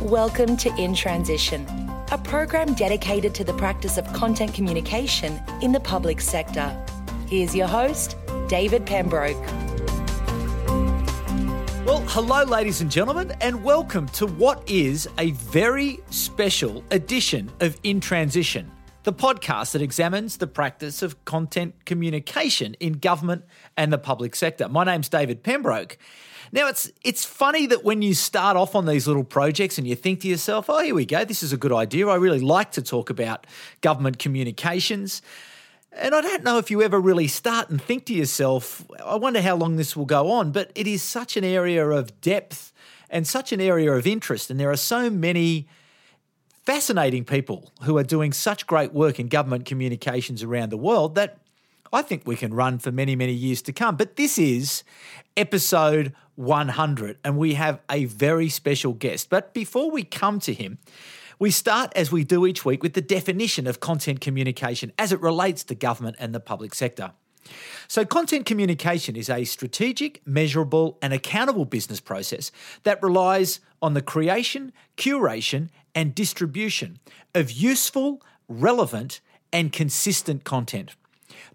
Welcome to In Transition, a program dedicated to the practice of content communication in the public sector. Here's your host, David Pembroke. Well, hello, ladies and gentlemen, and welcome to what is a very special edition of In Transition, the podcast that examines the practice of content communication in government and the public sector. My name's David Pembroke. Now it's it's funny that when you start off on these little projects and you think to yourself, "Oh, here we go. This is a good idea. I really like to talk about government communications." And I don't know if you ever really start and think to yourself, I wonder how long this will go on, but it is such an area of depth and such an area of interest. And there are so many fascinating people who are doing such great work in government communications around the world that I think we can run for many, many years to come. But this is episode 100, and we have a very special guest. But before we come to him, we start, as we do each week, with the definition of content communication as it relates to government and the public sector. So, content communication is a strategic, measurable, and accountable business process that relies on the creation, curation, and distribution of useful, relevant, and consistent content.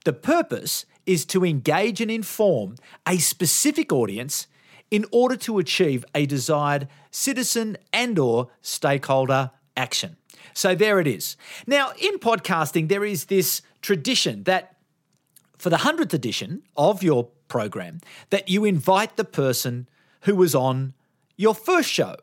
The purpose is to engage and inform a specific audience in order to achieve a desired citizen and or stakeholder action. So there it is. Now, in podcasting there is this tradition that for the 100th edition of your program that you invite the person who was on your first show.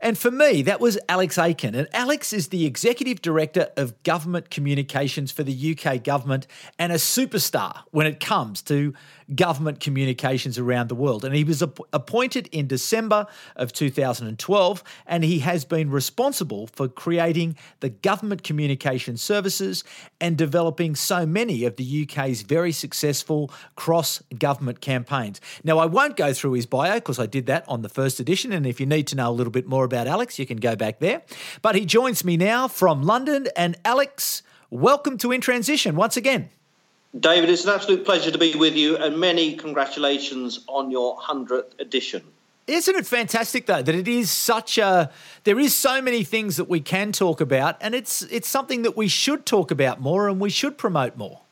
And for me, that was Alex Aiken. And Alex is the Executive Director of Government Communications for the UK government and a superstar when it comes to government communications around the world. And he was appointed in December of 2012, and he has been responsible for creating the government communication services and developing so many of the UK's very successful cross government campaigns. Now, I won't go through his bio because I did that on the first edition, and if you need to know a little bit more about Alex, you can go back there. But he joins me now from London, and Alex, welcome to In Transition once again. David, it's an absolute pleasure to be with you, and many congratulations on your 100th edition. Isn't it fantastic though that it is such a there is so many things that we can talk about and it's it's something that we should talk about more and we should promote more.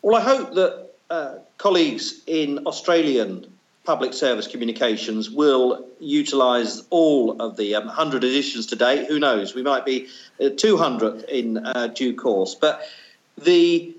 Well, I hope that uh, colleagues in Australian public service communications will utilise all of the um, 100 editions to date. Who knows? We might be uh, 200 in uh, due course, but the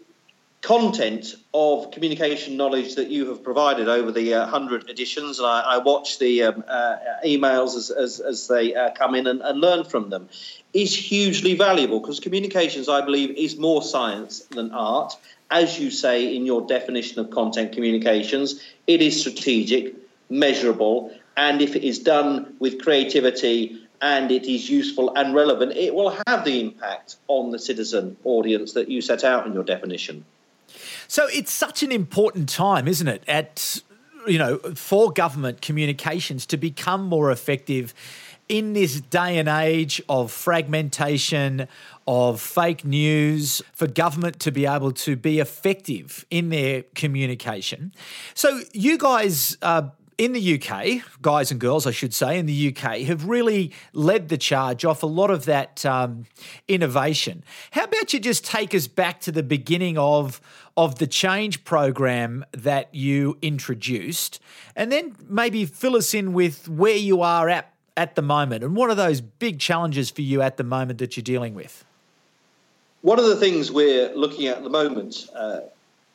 content of communication knowledge that you have provided over the uh, 100 editions. And I, I watch the um, uh, emails as, as, as they uh, come in and, and, learn from them is hugely valuable because communications, I believe, is more science than art. As you say in your definition of content communications, it is strategic, measurable, and if it is done with creativity and it is useful and relevant, it will have the impact on the citizen audience that you set out in your definition. So it's such an important time, isn't it, at you know, for government communications to become more effective in this day and age of fragmentation, of fake news, for government to be able to be effective in their communication. So, you guys uh, in the UK, guys and girls, I should say, in the UK, have really led the charge off a lot of that um, innovation. How about you just take us back to the beginning of of the change program that you introduced, and then maybe fill us in with where you are at at the moment, and what are those big challenges for you at the moment that you're dealing with? One of the things we're looking at at the moment. Uh,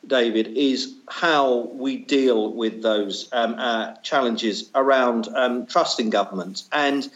David, is how we deal with those um, uh, challenges around um, trust in government. And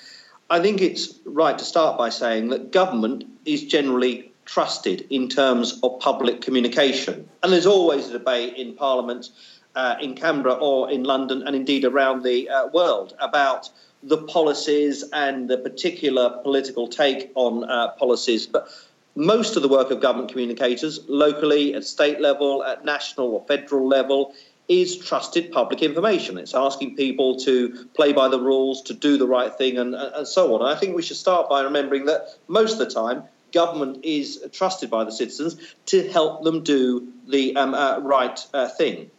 I think it's right to start by saying that government is generally trusted in terms of public communication. And there's always a debate in Parliament, uh, in Canberra or in London, and indeed around the uh, world about the policies and the particular political take on uh, policies. But most of the work of government communicators, locally, at state level, at national or federal level, is trusted public information. It's asking people to play by the rules, to do the right thing, and, and so on. And I think we should start by remembering that most of the time, government is trusted by the citizens to help them do the um, uh, right uh, thing.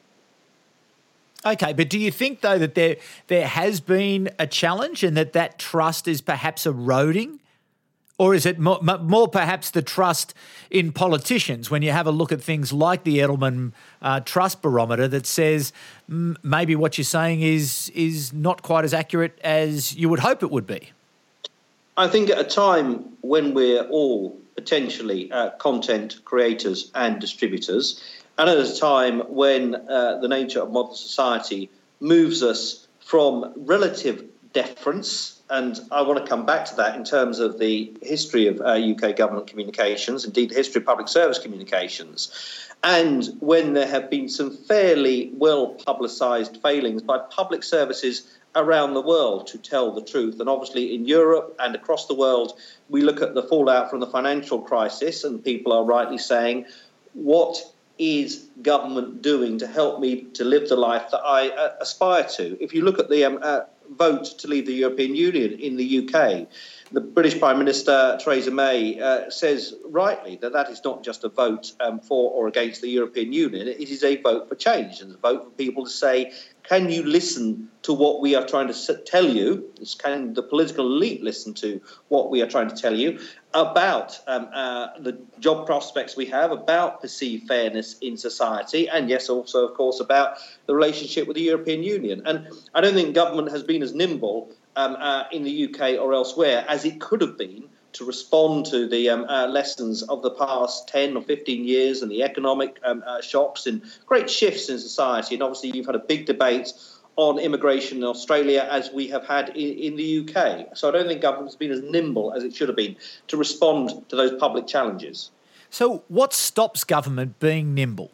Okay, but do you think though that there there has been a challenge and that that trust is perhaps eroding? Or is it more, more, perhaps the trust in politicians when you have a look at things like the Edelman uh, Trust Barometer that says mm, maybe what you're saying is is not quite as accurate as you would hope it would be? I think at a time when we're all potentially uh, content creators and distributors, and at a time when uh, the nature of modern society moves us from relative deference and I want to come back to that in terms of the history of uh, UK government communications, indeed, the history of public service communications. And when there have been some fairly well publicised failings by public services around the world to tell the truth. And obviously, in Europe and across the world, we look at the fallout from the financial crisis, and people are rightly saying, What is government doing to help me to live the life that I uh, aspire to? If you look at the um, uh, vote to leave the European Union in the UK. The British Prime Minister Theresa May uh, says rightly that that is not just a vote um, for or against the European Union, it is a vote for change and a vote for people to say, can you listen to what we are trying to tell you? Can the political elite listen to what we are trying to tell you about um, uh, the job prospects we have, about perceived fairness in society, and yes, also, of course, about the relationship with the European Union? And I don't think government has been as nimble um, uh, in the UK or elsewhere as it could have been to respond to the um, uh, lessons of the past 10 or 15 years and the economic um, uh, shocks and great shifts in society. And obviously, you've had a big debate on immigration in Australia as we have had in, in the UK. So I don't think government has been as nimble as it should have been to respond to those public challenges. So, what stops government being nimble?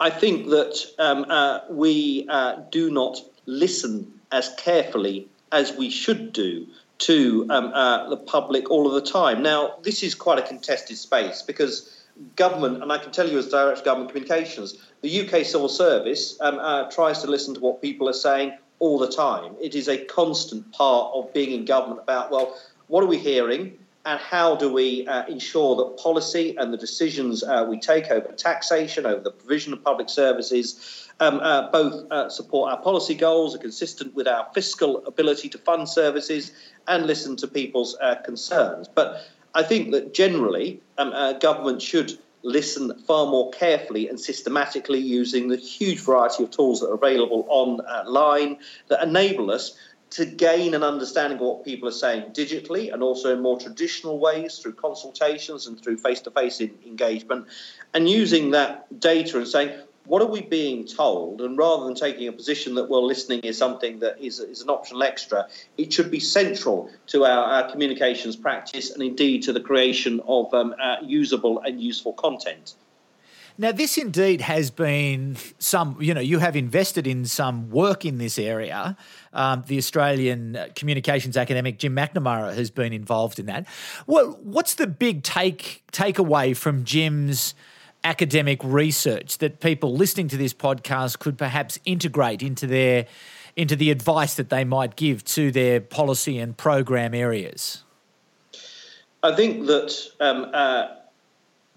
I think that um, uh, we uh, do not listen as carefully as we should do to um, uh, the public all of the time. Now, this is quite a contested space because government, and I can tell you as Director of Government Communications, the UK Civil Service um, uh, tries to listen to what people are saying all the time. It is a constant part of being in government about, well, what are we hearing? And how do we uh, ensure that policy and the decisions uh, we take over taxation, over the provision of public services, um, uh, both uh, support our policy goals, are consistent with our fiscal ability to fund services, and listen to people's uh, concerns. But I think that generally, um, uh, government should listen far more carefully and systematically using the huge variety of tools that are available online that enable us to gain an understanding of what people are saying digitally and also in more traditional ways through consultations and through face to face engagement, and using that data and saying, what are we being told? And rather than taking a position that, well, listening is something that is, is an optional extra, it should be central to our, our communications practice and indeed to the creation of um, uh, usable and useful content. Now, this indeed has been some, you know, you have invested in some work in this area. Um, the Australian communications academic Jim Macnamara has been involved in that. What, what's the big take takeaway from Jim's academic research that people listening to this podcast could perhaps integrate into their into the advice that they might give to their policy and program areas? I think that um, uh,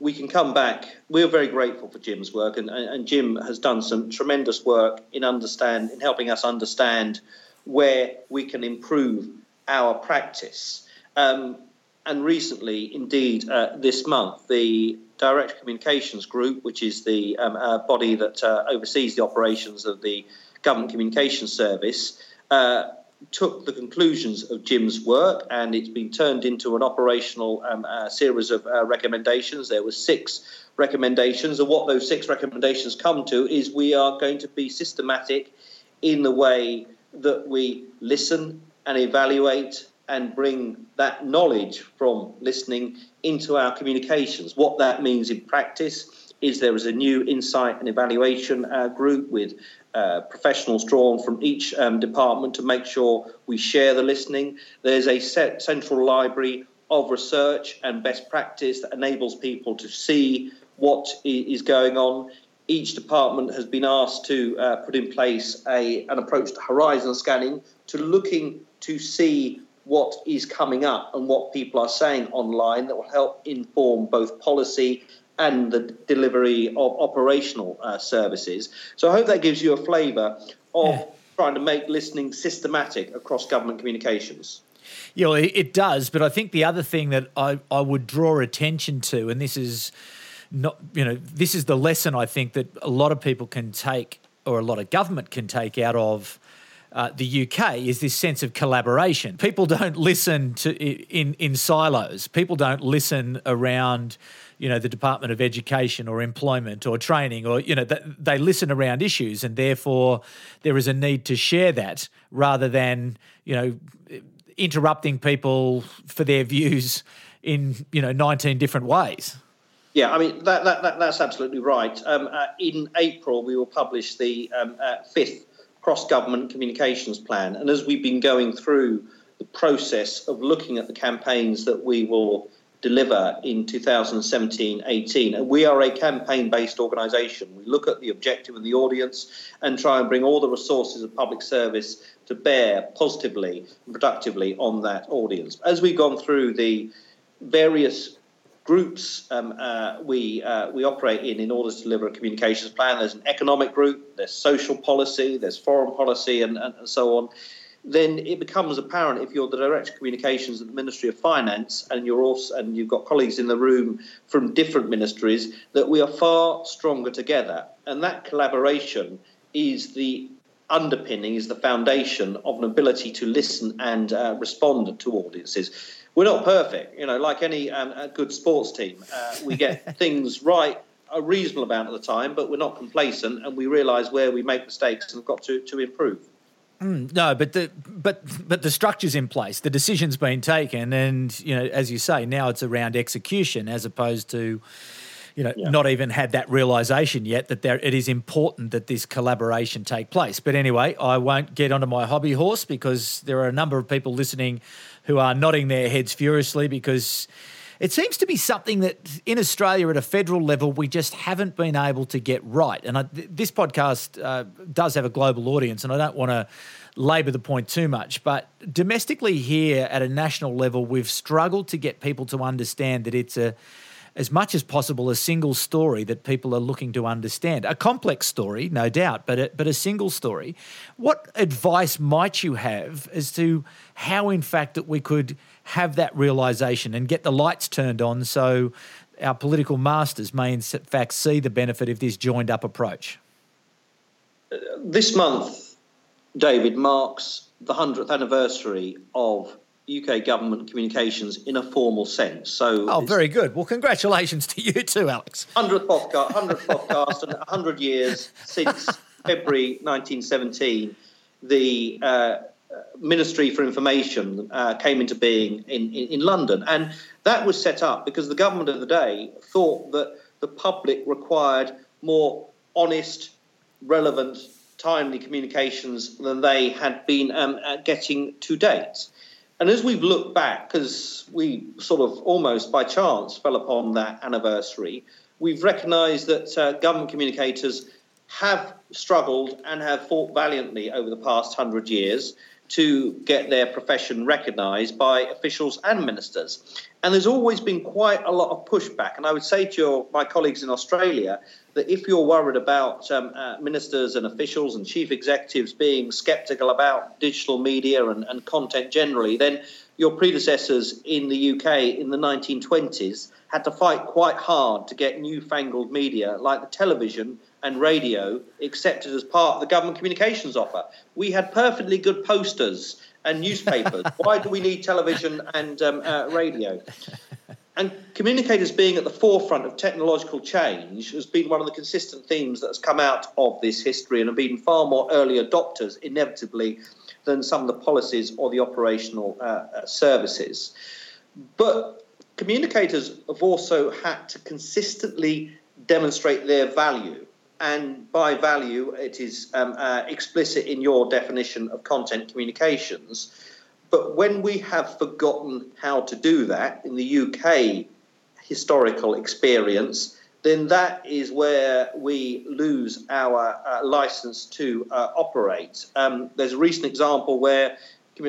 we can come back. We're very grateful for Jim's work, and, and Jim has done some tremendous work in understand in helping us understand where we can improve our practice. Um, and recently, indeed, uh, this month, the Direct Communications Group, which is the um, uh, body that uh, oversees the operations of the Government Communications Service, uh, took the conclusions of Jim's work and it's been turned into an operational um, uh, series of uh, recommendations. There were six recommendations, and what those six recommendations come to is we are going to be systematic in the way that we listen and evaluate and bring that knowledge from listening into our communications. What that means in practice is there is a new insight and evaluation uh, group with uh, professionals drawn from each um, department to make sure we share the listening. There's a set central library of research and best practice that enables people to see what is going on. Each department has been asked to uh, put in place a, an approach to horizon scanning, to looking to see what is coming up and what people are saying online that will help inform both policy and the delivery of operational uh, services. So I hope that gives you a flavour of yeah. trying to make listening systematic across government communications. Yeah, well, it does. But I think the other thing that I, I would draw attention to, and this is not, you know, this is the lesson I think that a lot of people can take, or a lot of government can take out of uh, the UK is this sense of collaboration. People don't listen to in in silos. People don't listen around, you know, the Department of Education or Employment or Training, or you know, they listen around issues, and therefore there is a need to share that rather than you know interrupting people for their views in you know 19 different ways. Yeah, I mean that, that, that that's absolutely right. Um, uh, in April, we will publish the um, uh, fifth cross government communications plan. And as we've been going through the process of looking at the campaigns that we will deliver in 2017 18, and we are a campaign based organisation, we look at the objective and the audience and try and bring all the resources of public service to bear positively and productively on that audience. As we've gone through the various groups um, uh, we uh, we operate in in order to deliver a communications plan. There's an economic group, there's social policy, there's foreign policy, and, and, and so on. Then it becomes apparent if you're the director of communications at the Ministry of Finance and you're also and you've got colleagues in the room from different ministries that we are far stronger together, and that collaboration is the underpinning, is the foundation of an ability to listen and uh, respond to audiences we're not perfect. You know, like any um, good sports team, uh, we get things right a reasonable amount of the time, but we're not complacent and we realise where we make mistakes and have got to, to improve. Mm, no, but the but but the structure's in place. The decision's been taken, and you know, as you say, now it's around execution as opposed to you know, yeah. not even had that realization yet that there it is important that this collaboration take place. But anyway, I won't get onto my hobby horse because there are a number of people listening who are nodding their heads furiously because it seems to be something that in Australia at a federal level we just haven't been able to get right. And I, this podcast uh, does have a global audience, and I don't want to labour the point too much, but domestically here at a national level, we've struggled to get people to understand that it's a as much as possible a single story that people are looking to understand. A complex story, no doubt, but a, but a single story. What advice might you have as to how, in fact, that we could have that realization and get the lights turned on so our political masters may, in fact, see the benefit of this joined up approach? This month, David, marks the 100th anniversary of UK government communications in a formal sense. So, oh, very good. Well, congratulations to you too, Alex. Hundredth podcast, hundredth podcast, and hundred years since February 1917, the uh, Ministry for Information uh, came into being in, in, in London, and that was set up because the government of the day thought that the public required more honest, relevant, timely communications than they had been um, uh, getting to date. And as we've looked back, because we sort of almost by chance fell upon that anniversary, we've recognised that uh, government communicators have struggled and have fought valiantly over the past hundred years to get their profession recognised by officials and ministers. And there's always been quite a lot of pushback. And I would say to your, my colleagues in Australia that if you're worried about um, uh, ministers and officials and chief executives being sceptical about digital media and, and content generally, then your predecessors in the UK in the 1920s had to fight quite hard to get newfangled media like the television and radio accepted as part of the government communications offer. We had perfectly good posters and newspapers. Why do we need television and um, uh, radio? And communicators being at the forefront of technological change has been one of the consistent themes that has come out of this history and have been far more early adopters, inevitably, than some of the policies or the operational uh, uh, services. But communicators have also had to consistently demonstrate their value. And by value, it is um, uh, explicit in your definition of content communications but when we have forgotten how to do that in the UK historical experience, then that is where we lose our uh, license to uh, operate. Um, there's a recent example where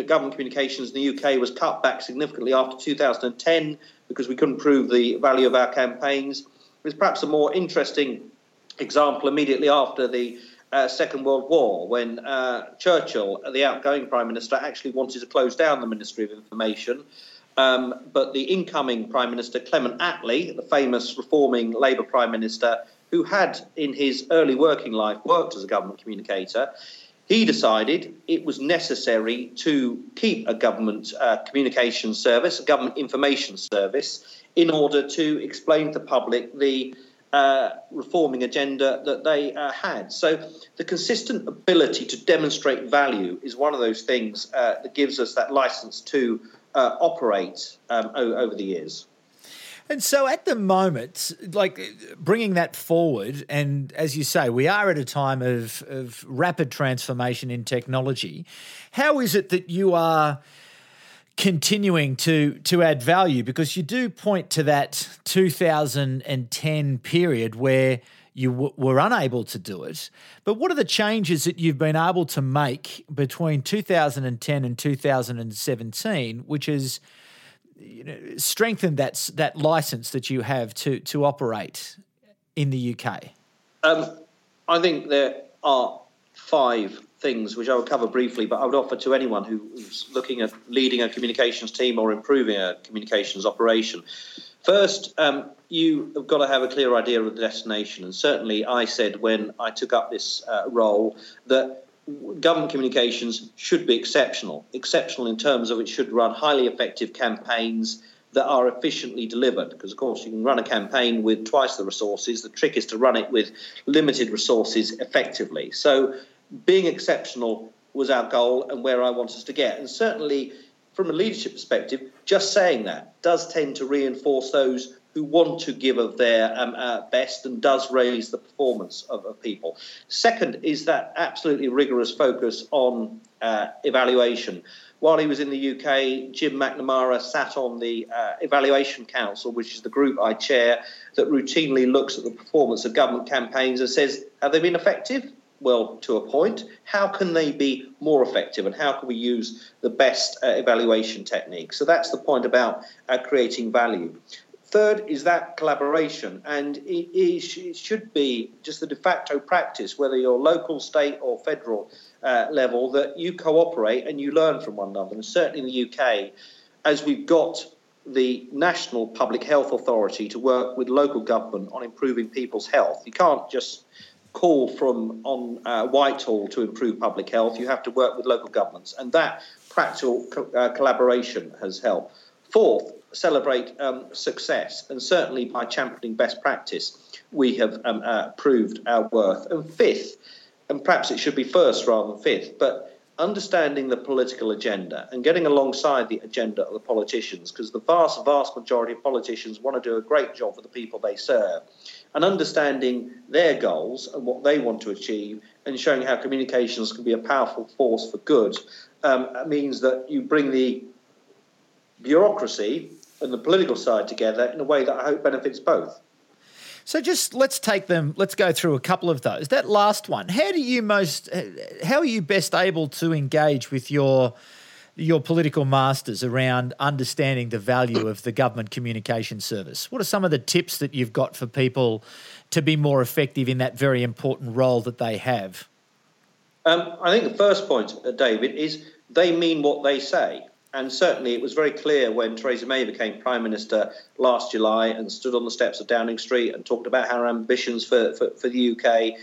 government communications in the UK was cut back significantly after 2010 because we couldn't prove the value of our campaigns. There's perhaps a more interesting example immediately after the uh, Second World War, when uh, Churchill, the outgoing Prime Minister, actually wanted to close down the Ministry of Information. Um, but the incoming Prime Minister, Clement Attlee, the famous reforming Labour Prime Minister, who had in his early working life worked as a government communicator, he decided it was necessary to keep a government uh, communication service, a government information service, in order to explain to the public the uh, reforming agenda that they uh, had. So, the consistent ability to demonstrate value is one of those things uh, that gives us that license to uh, operate um, over the years. And so at the moment, like bringing that forward, and as you say, we are at a time of, of rapid transformation in technology. How is it that you are continuing to to add value? Because you do point to that 2010 period where you w- were unable to do it. But what are the changes that you've been able to make between 2010 and 2017, which is you know, strengthened that that license that you have to to operate in the UK? Um, I think there are five things which I will cover briefly, but I would offer to anyone who's looking at leading a communications team or improving a communications operation. First, um, you have got to have a clear idea of the destination, and certainly I said when I took up this uh, role that government communications should be exceptional. Exceptional in terms of it should run highly effective campaigns that are efficiently delivered. Because, of course, you can run a campaign with twice the resources. The trick is to run it with limited resources effectively. So, being exceptional was our goal and where I want us to get. And certainly, from a leadership perspective, just saying that does tend to reinforce those who want to give of their um, uh, best and does raise the performance of, of, people. Second is that absolutely rigorous focus on uh, evaluation. While he was in the UK, Jim Macnamara sat on the uh, Evaluation Council, which is the group I chair, that routinely looks at the performance of government campaigns and says, have they been effective? Well to a point. How can they be more effective, and how can we use the best uh, evaluation techniques? So that's the point about uh, creating value. Third is that collaboration, and it, it, should be just the de facto practice, whether you're local, state, or federal uh, level, that you cooperate and you learn from one another. And certainly in the UK, as we've got the National Public Health Authority to work with local government on improving people's health, you can't just call from on uh, Whitehall to improve public health. You have to work with local governments, and that practical co- uh, collaboration has helped. Fourth, celebrate um, success, and certainly by championing best practice, we have um, uh, proved our worth. And fifth, and perhaps it should be first rather than fifth, but understanding the political agenda and getting alongside the agenda of the politicians, because the vast, vast majority of politicians want to do a great job for the people they serve, and understanding their goals and what they want to achieve, and showing how communications can be a powerful force for good, um, means that you bring the bureaucracy and the political side together in a way that I hope benefits both. So just let's take them. Let's go through a couple of those. That last one. How do you most? How are you best able to engage with your your political masters around understanding the value of the government communication service? What are some of the tips that you've got for people to be more effective in that very important role that they have? Um, I think the first point, uh, David, is they mean what they say. And certainly, it was very clear when Theresa May became Prime Minister last July and stood on the steps of Downing Street and talked about her ambitions for, for, for the UK.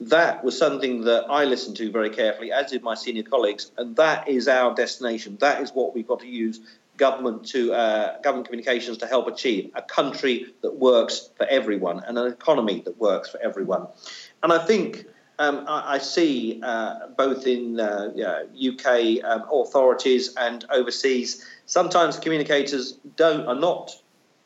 That was something that I listened to very carefully, as did my senior colleagues, and that is our destination. That is what we've got to use government to uh, government communications to help achieve a country that works for everyone and an economy that works for everyone. And I think um, I, I, see uh, both in uh, UK um, authorities and overseas. Sometimes communicators don't are not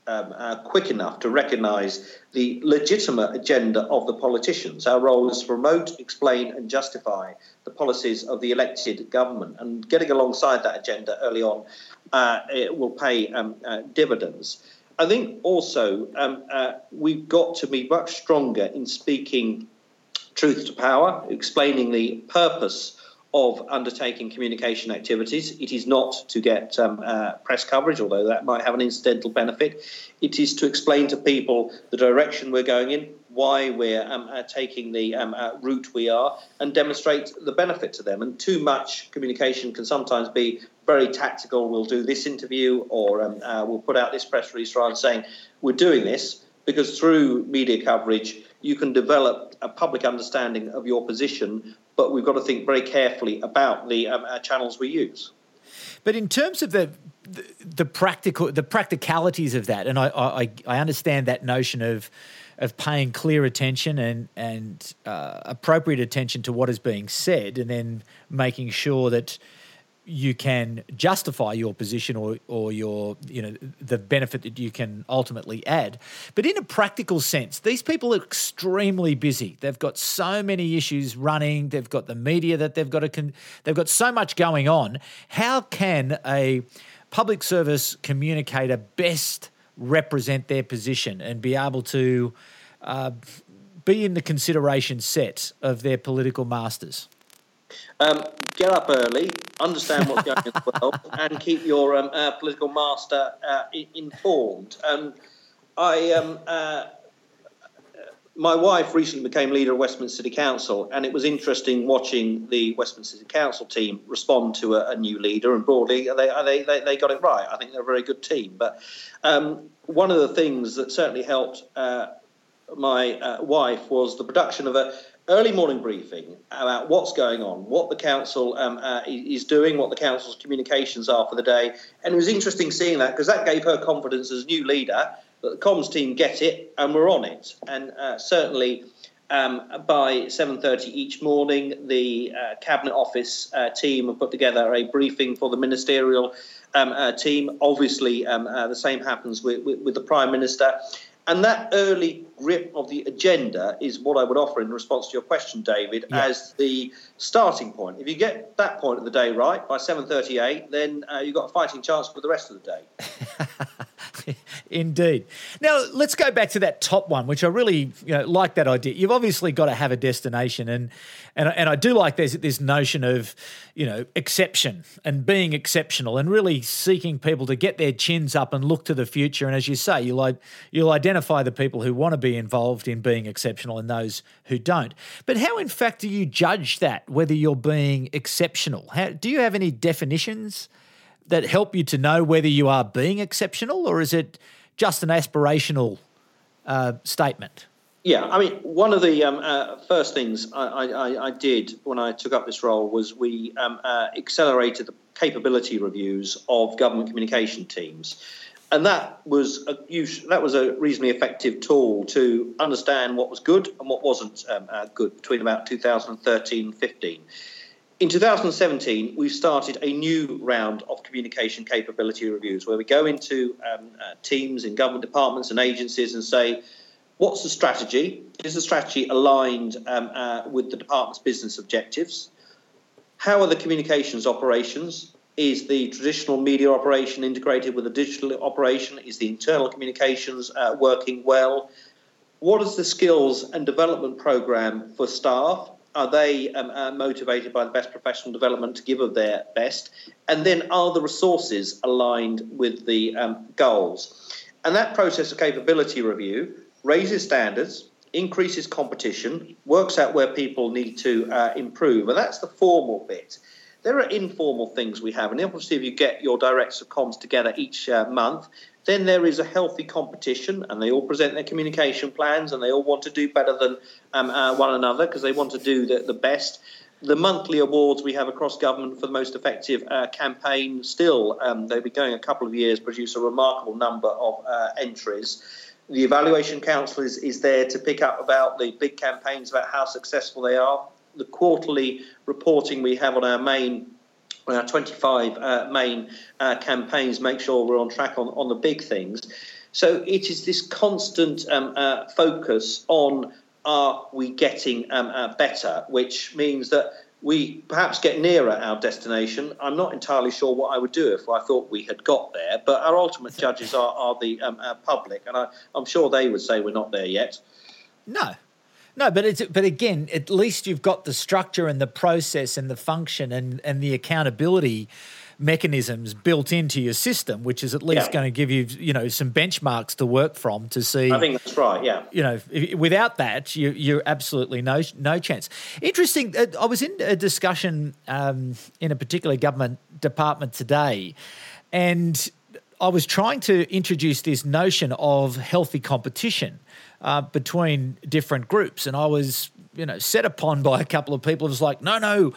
um, quick enough to recognise the legitimate agenda of the politicians. Our role is to promote, explain, and justify the policies of the elected government. And getting alongside that agenda early on, uh, it will pay um, uh, dividends. I think also um, uh, we've got to be much stronger in speaking truth to power, explaining the purpose of undertaking communication activities. It is not to get um, uh, press coverage, although that might have an incidental benefit. It is to explain to people the direction we're going in, why we're um, uh, taking the um, uh, route we are, and demonstrate the benefit to them. And too much communication can sometimes be very tactical. We'll do this interview, or um, uh, we'll put out this press release rather than saying we're doing this because through media coverage you can develop a public understanding of your position, but we've got to think very carefully about the um, uh, channels we use. But in terms of the, the, the practical the practicalities of that, and I, I, I understand that notion of of paying clear attention and and uh, appropriate attention to what is being said, and then making sure that you can justify your position or or your you know the benefit that you can ultimately add. But in a practical sense these people are extremely busy. They've got so many issues running. They've got the media that they've got to con- they've got so much going on. How can a public service communicator best represent their position and be able to uh, be in the consideration set of their political masters um, get up early, understand what's going on in the world, and keep your um, uh, political master uh, informed. Um, I, um, uh, my wife recently became leader of Westminster City Council, and it was interesting watching the Westminster City Council team respond to a, a new leader. And broadly, they, they, they, got it right. I think they're a very good team. But um, one of the things that certainly helped uh, my uh, wife was the production of a early morning briefing about what's going on, what the council um, uh, is doing, what the council's communications are for the day. And it was interesting seeing that because that gave her confidence as new leader that the comms team get it and we're on it. And uh, certainly um, by 7.30 each morning, the uh, Cabinet Office uh, team have put together a briefing for the ministerial um, uh, team. Obviously, um, uh, the same happens with, with, with the Prime Minister. And that early grip of the agenda is what I would offer in response to your question, David, yeah. as the starting point. If you get that point of the day right by 7.38, then uh, you've got a fighting chance for the rest of the day. Indeed. Now let's go back to that top one, which I really you know, like that idea. You've obviously got to have a destination, and and and I do like this this notion of you know exception and being exceptional, and really seeking people to get their chins up and look to the future. And as you say, you'll you'll identify the people who want to be involved in being exceptional and those who don't. But how, in fact, do you judge that whether you're being exceptional? How, do you have any definitions? That help you to know whether you are being exceptional, or is it just an aspirational uh, statement? Yeah, I mean, one of the um, uh, first things I, I, I, did when I took up this role was we um, uh, accelerated the capability reviews of government communication teams, and that was a that was a reasonably effective tool to understand what was good and what wasn't um, uh, good between about 2013 and 15. In 2017, we started a new round of communication capability reviews where we go into um, uh, teams in government departments and agencies and say, what's the strategy? Is the strategy aligned um, uh, with the department's business objectives? How are the communications operations? Is the traditional media operation integrated with the digital operation? Is the internal communications uh, working well? What is the skills and development program for staff? Are they um, uh, motivated by the best professional development to give of their best? And then are the resources aligned with the um, goals? And that process of capability review raises standards, increases competition, works out where people need to uh, improve. And that's the formal bit. There are informal things we have, and obviously, if you get your directors of comms together each uh, month, then there is a healthy competition, and they all present their communication plans, and they all want to do better than um, uh, one another because they want to do the, the, best. The monthly awards we have across government for the most effective uh, campaign still, um, they've been going a couple of years, produce a remarkable number of uh, entries. The evaluation council is, is there to pick up about the big campaigns about how successful they are. The quarterly reporting we have on our main on our 25 uh, main uh, campaigns make sure we're on track on, on the big things. So it is this constant um, uh, focus on are we getting um, uh, better, which means that we perhaps get nearer our destination. I'm not entirely sure what I would do if I thought we had got there, but our ultimate judges are, are the um, public, and I, I'm sure they would say we're not there yet. No, No, but it's but again, at least you've got the structure and the process and the function and and the accountability mechanisms built into your system, which is at least yeah. going to give you, you know, some benchmarks to work from to see. I think that's right. Yeah. You know, if, without that, you, you're absolutely no no chance. Interesting. Uh, I was in a discussion um, in a particular government department today, and I was trying to introduce this notion of healthy competition uh, between different groups, and I was you know set upon by a couple of people. It was like, no, no,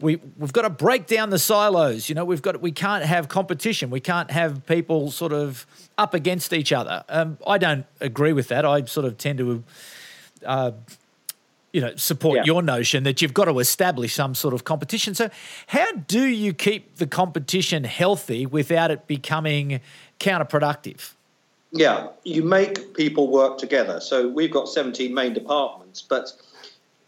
we we've got to break down the silos. You know, we've got we can't have competition. We can't have people sort of up against each other. Um, I don't agree with that. I sort of tend to. Uh, you know, support yeah. your notion that you've got to establish some sort of competition. So, how do you keep the competition healthy without it becoming counterproductive? Yeah, you make people work together. So we've got 17 main departments, but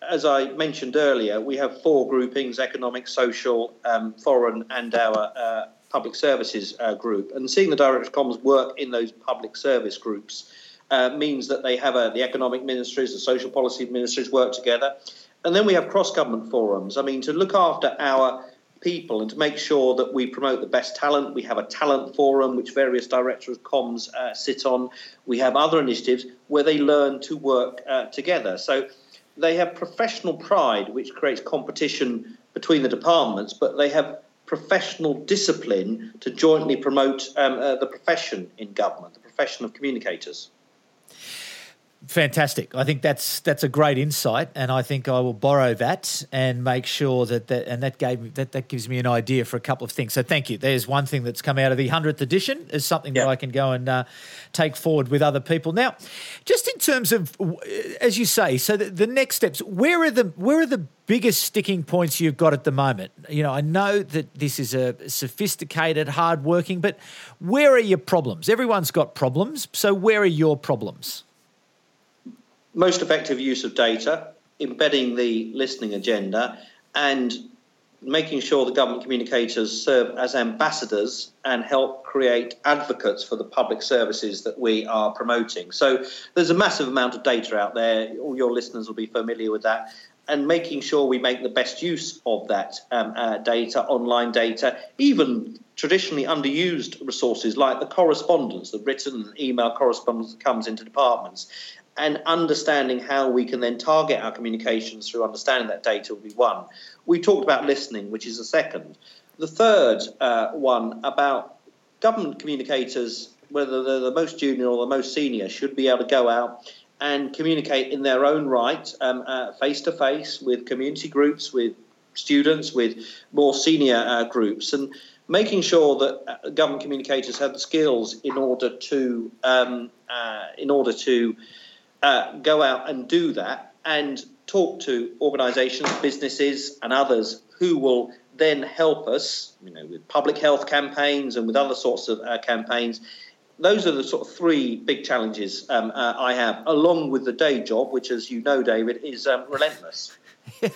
as I mentioned earlier, we have four groupings economic, social, um, foreign, and our uh, public services uh, group. And seeing the Director of Comms work in those public service groups uh, means that they have a, the economic ministries, the social policy ministries work together. And then we have cross government forums. I mean, to look after our people and to make sure that we promote the best talent. We have a talent forum which various directors of comms uh, sit on. We have other initiatives where they learn to work uh, together. So they have professional pride, which creates competition between the departments, but they have professional discipline to jointly promote um, uh, the profession in government, the profession of communicators. Fantastic. I think that's that's a great insight, and I think I will borrow that and make sure that that and that gave that that gives me an idea for a couple of things. So thank you. There's one thing that's come out of the hundredth edition is something yeah. that I can go and uh, take forward with other people. Now, just in terms of as you say, so the, the next steps. Where are the where are the biggest sticking points you've got at the moment? You know, I know that this is a sophisticated, hard working, but where are your problems? Everyone's got problems. So where are your problems? Most effective use of data, embedding the listening agenda, and making sure the government communicators serve as ambassadors and help create advocates for the public services that we are promoting. So there's a massive amount of data out there. All your listeners will be familiar with that. And making sure we make the best use of that um, uh, data, online data, even traditionally underused resources like the correspondence, the written email correspondence that comes into departments, and understanding how we can then target our communications through understanding that data will be one. We talked about listening, which is the second. The third uh, one about government communicators, whether they're the most junior or the most senior, should be able to go out and communicate in their own right, face to face with community groups, with students, with more senior uh, groups, and making sure that uh, government communicators have the skills in order to um, uh, in order to uh, go out and do that and talk to organisations, businesses, and others who will then help us, you know, with public health campaigns and with other sorts of uh, campaigns. Those are the sort of three big challenges um, uh, I have, along with the day job, which, as you know, David, is um, relentless. Yeah,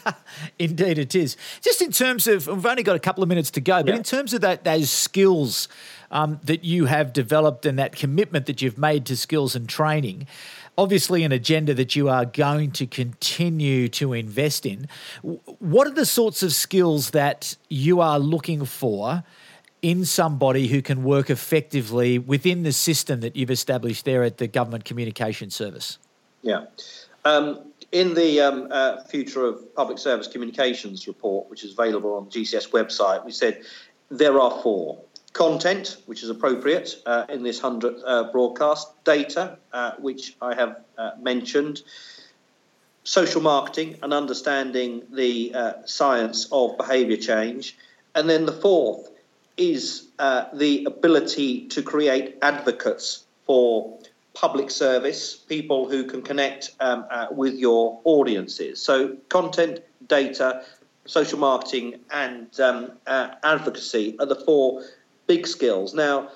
indeed it is. Just in terms of, we've only got a couple of minutes to go, but yeah. in terms of that, those skills um, that you have developed and that commitment that you've made to skills and training, obviously an agenda that you are going to continue to invest in. What are the sorts of skills that you are looking for in somebody who can work effectively within the system that you've established there at the Government Communication Service? Yeah. Um, in the um, uh, Future of Public Service Communications report, which is available on GCS website, we said there are four content, which is appropriate uh, in this 100th uh, broadcast, data, uh, which I have uh, mentioned, social marketing and understanding the uh, science of behaviour change. And then the fourth is uh, the ability to create advocates for public service, people who can connect um, with your audiences. So, content, data, social marketing, and um, advocacy are the four big skills. Now,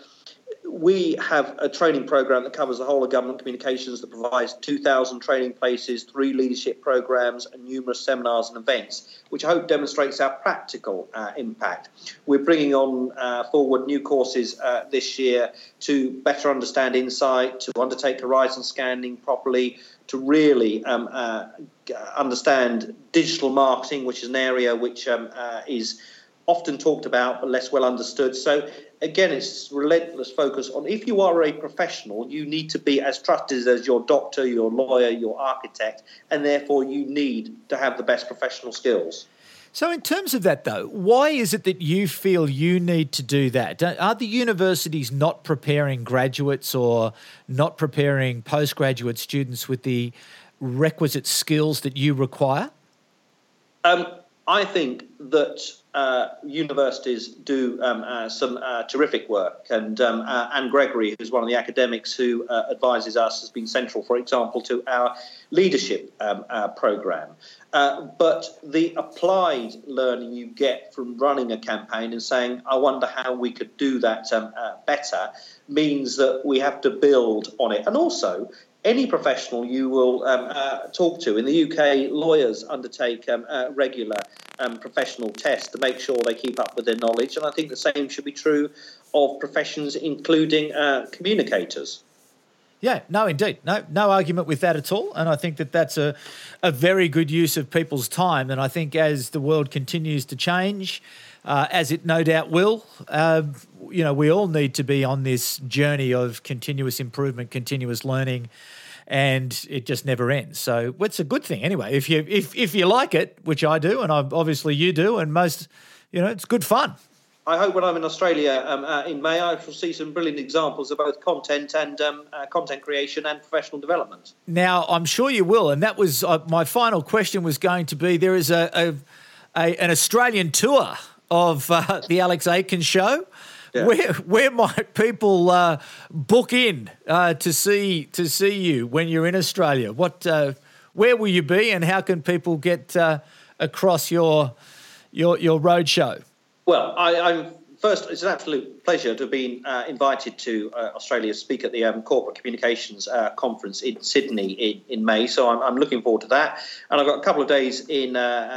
we have a training program that covers the whole of government communications that provides 2,000 training places, three leadership programs, and numerous seminars and events, which I hope demonstrates our practical uh, impact. We're bringing on uh, forward new courses uh, this year to better understand insight, to undertake horizon scanning properly, to really um, uh, understand digital marketing, which is an area which um, uh, is often talked about but less well understood. So again, it's relentless focus on if you are a professional, you need to be as trusted as your doctor, your lawyer, your architect, and therefore you need to have the best professional skills. So, in terms of that, though, why is it that you feel you need to do that? Are the universities not preparing graduates or not preparing postgraduate students with the requisite skills that you require? Um, I think that uh, universities do um, uh, some uh, terrific work, and um, uh, Anne Gregory, who's one of the academics who uh, advises us, has been central, for example, to our leadership um, uh, program. but the applied learning you get from running a campaign and saying, "I wonder how we could do that um, better," means that we have to build on it, and also any professional you will um, uh, talk to. In the UK, lawyers undertake um, uh, regular um, professional tests to make sure they keep up with their knowledge, and I think the same should be true of professions, including uh, communicators. Yeah, no, indeed, no, no argument with that at all, and I think that that's a, a very good use of people's time. And I think as the world continues to change, uh, as it no doubt will, uh, you know, we all need to be on this journey of continuous improvement, continuous learning, and it just never ends. So it's a good thing anyway. If you if if you like it, which I do, and I, obviously you do, and most, you know, it's good fun. I hope when I'm in Australia um, uh, in May, I will see some brilliant examples of both content and um, uh, content creation and professional development. Now, I'm sure you will, and that was uh, my final question was going to be: there is a, a, a an Australian tour of uh, the Alex Aiken Show. Yeah. Where where might people uh, book in uh, to see to see you when you're in Australia? What uh, where will you be, and how can people get uh, across your your your road show? Well, I, am first. It's an absolute pleasure to have been uh, invited to uh, Australia to speak at the um, Corporate Communications Conference in Sydney in, in May. So I'm, I'm, looking forward to that. And I've got a couple of days in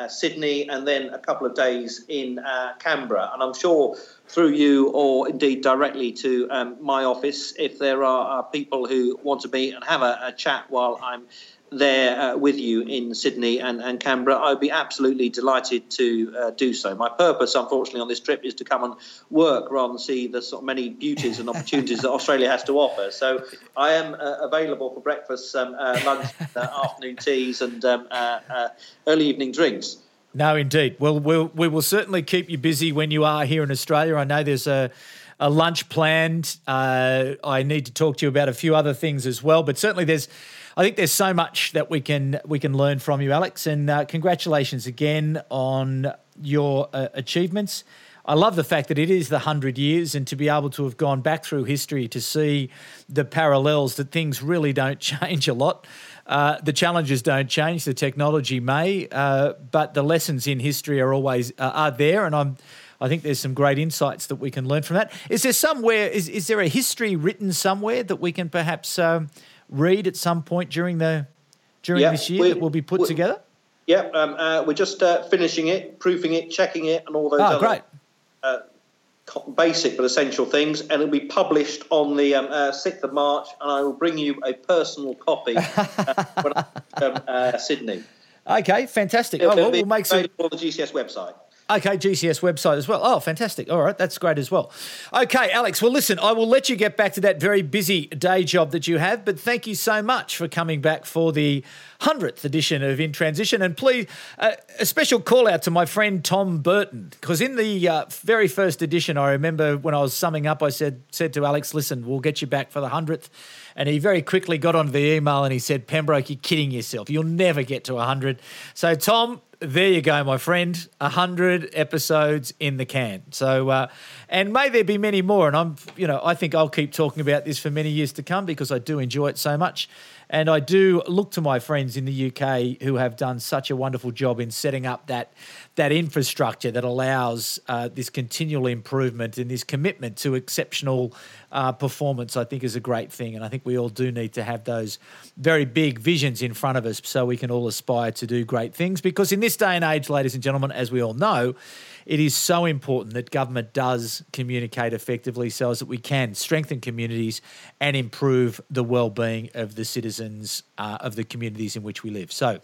Sydney, and then a couple of days in Canberra. And I'm sure through you or indeed directly to um, my office if there are, people who want to meet and have a, a chat while I'm there uh, with you in Sydney and, and Canberra, I'd be absolutely delighted to uh, do so. My purpose, unfortunately, on this trip is to come and work rather than see the sort of many beauties and opportunities that Australia has to offer. So I am uh, available for breakfast, um, uh, lunch, uh, afternoon teas, and um, uh, early evening drinks. No, indeed. Well, we'll we will certainly keep you busy when you are here in Australia. I know there's a a lunch planned. Uh, I need to talk to you about a few other things as well, but certainly there's. I think there's so much that we can we can learn from you, Alex. And uh, congratulations again on your uh, achievements. I love the fact that it is the 100 years and to be able to have gone back through history to see the parallels that things really don't change a lot. Uh, the challenges don't change, the technology may, uh, but the lessons in history are always uh, are there, and I'm. I think there's some great insights that we can learn from that. Is there somewhere? Is is there a history written somewhere that we can perhaps um, read at some point during the during yeah, this year we, that will be put we, together? Yeah, um, uh, we're just uh, finishing it, proofing it, checking it, and all those. Oh, other, great basic but essential things, and it'll be published on the um, uh, 6th of March, and I will bring you a personal copy uh, when I'm um, uh, Sydney. Okay, fantastic. It'll, oh, well, we'll make some. On the GCS website. Okay, GCS website as well. Oh, fantastic. All right, that's great as well. Okay, Alex, well, listen, I will let you get back to that very busy day job that you have, but thank you so much for coming back for the 100th edition of In Transition. And please, uh, a special call out to my friend Tom Burton, because in the uh, very first edition, I remember when I was summing up, I said, said to Alex, listen, we'll get you back for the 100th. And he very quickly got onto the email and he said, Pembroke, you're kidding yourself. You'll never get to 100. So, Tom, there you go, my friend. A hundred episodes in the can. So, uh, and may there be many more. And I'm, you know, I think I'll keep talking about this for many years to come because I do enjoy it so much. And I do look to my friends in the UK who have done such a wonderful job in setting up that that infrastructure that allows uh, this continual improvement and this commitment to exceptional uh, performance, I think, is a great thing. And I think we all do need to have those very big visions in front of us so we can all aspire to do great things. Because in this day and age, ladies and gentlemen, as we all know, it is so important that government does communicate effectively so as that we can strengthen communities and improve the well-being of the citizens uh, of the communities in which we live. So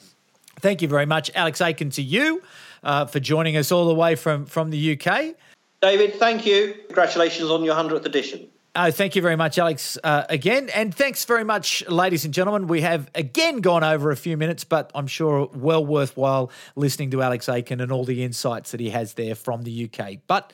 thank you very much, Alex Aiken, to you uh, for joining us all the way from, from the UK. David, thank you. Congratulations on your 100th edition. Oh, thank you very much, Alex, uh, again. And thanks very much, ladies and gentlemen. We have again gone over a few minutes, but I'm sure well worthwhile listening to Alex Aiken and all the insights that he has there from the UK. But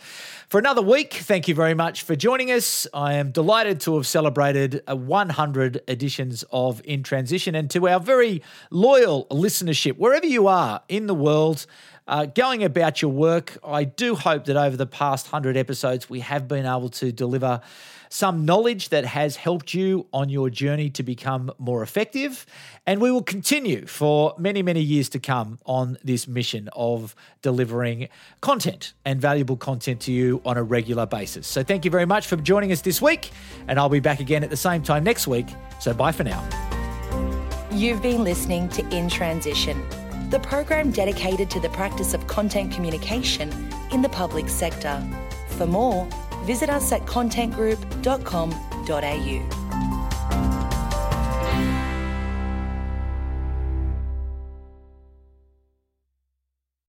for another week, thank you very much for joining us. I am delighted to have celebrated 100 editions of In Transition and to our very loyal listenership, wherever you are in the world. Uh, going about your work, I do hope that over the past 100 episodes, we have been able to deliver some knowledge that has helped you on your journey to become more effective. And we will continue for many, many years to come on this mission of delivering content and valuable content to you on a regular basis. So thank you very much for joining us this week. And I'll be back again at the same time next week. So bye for now. You've been listening to In Transition, the program dedicated to the practice of content communication in the public sector. For more, visit us at contentgroup.com.au.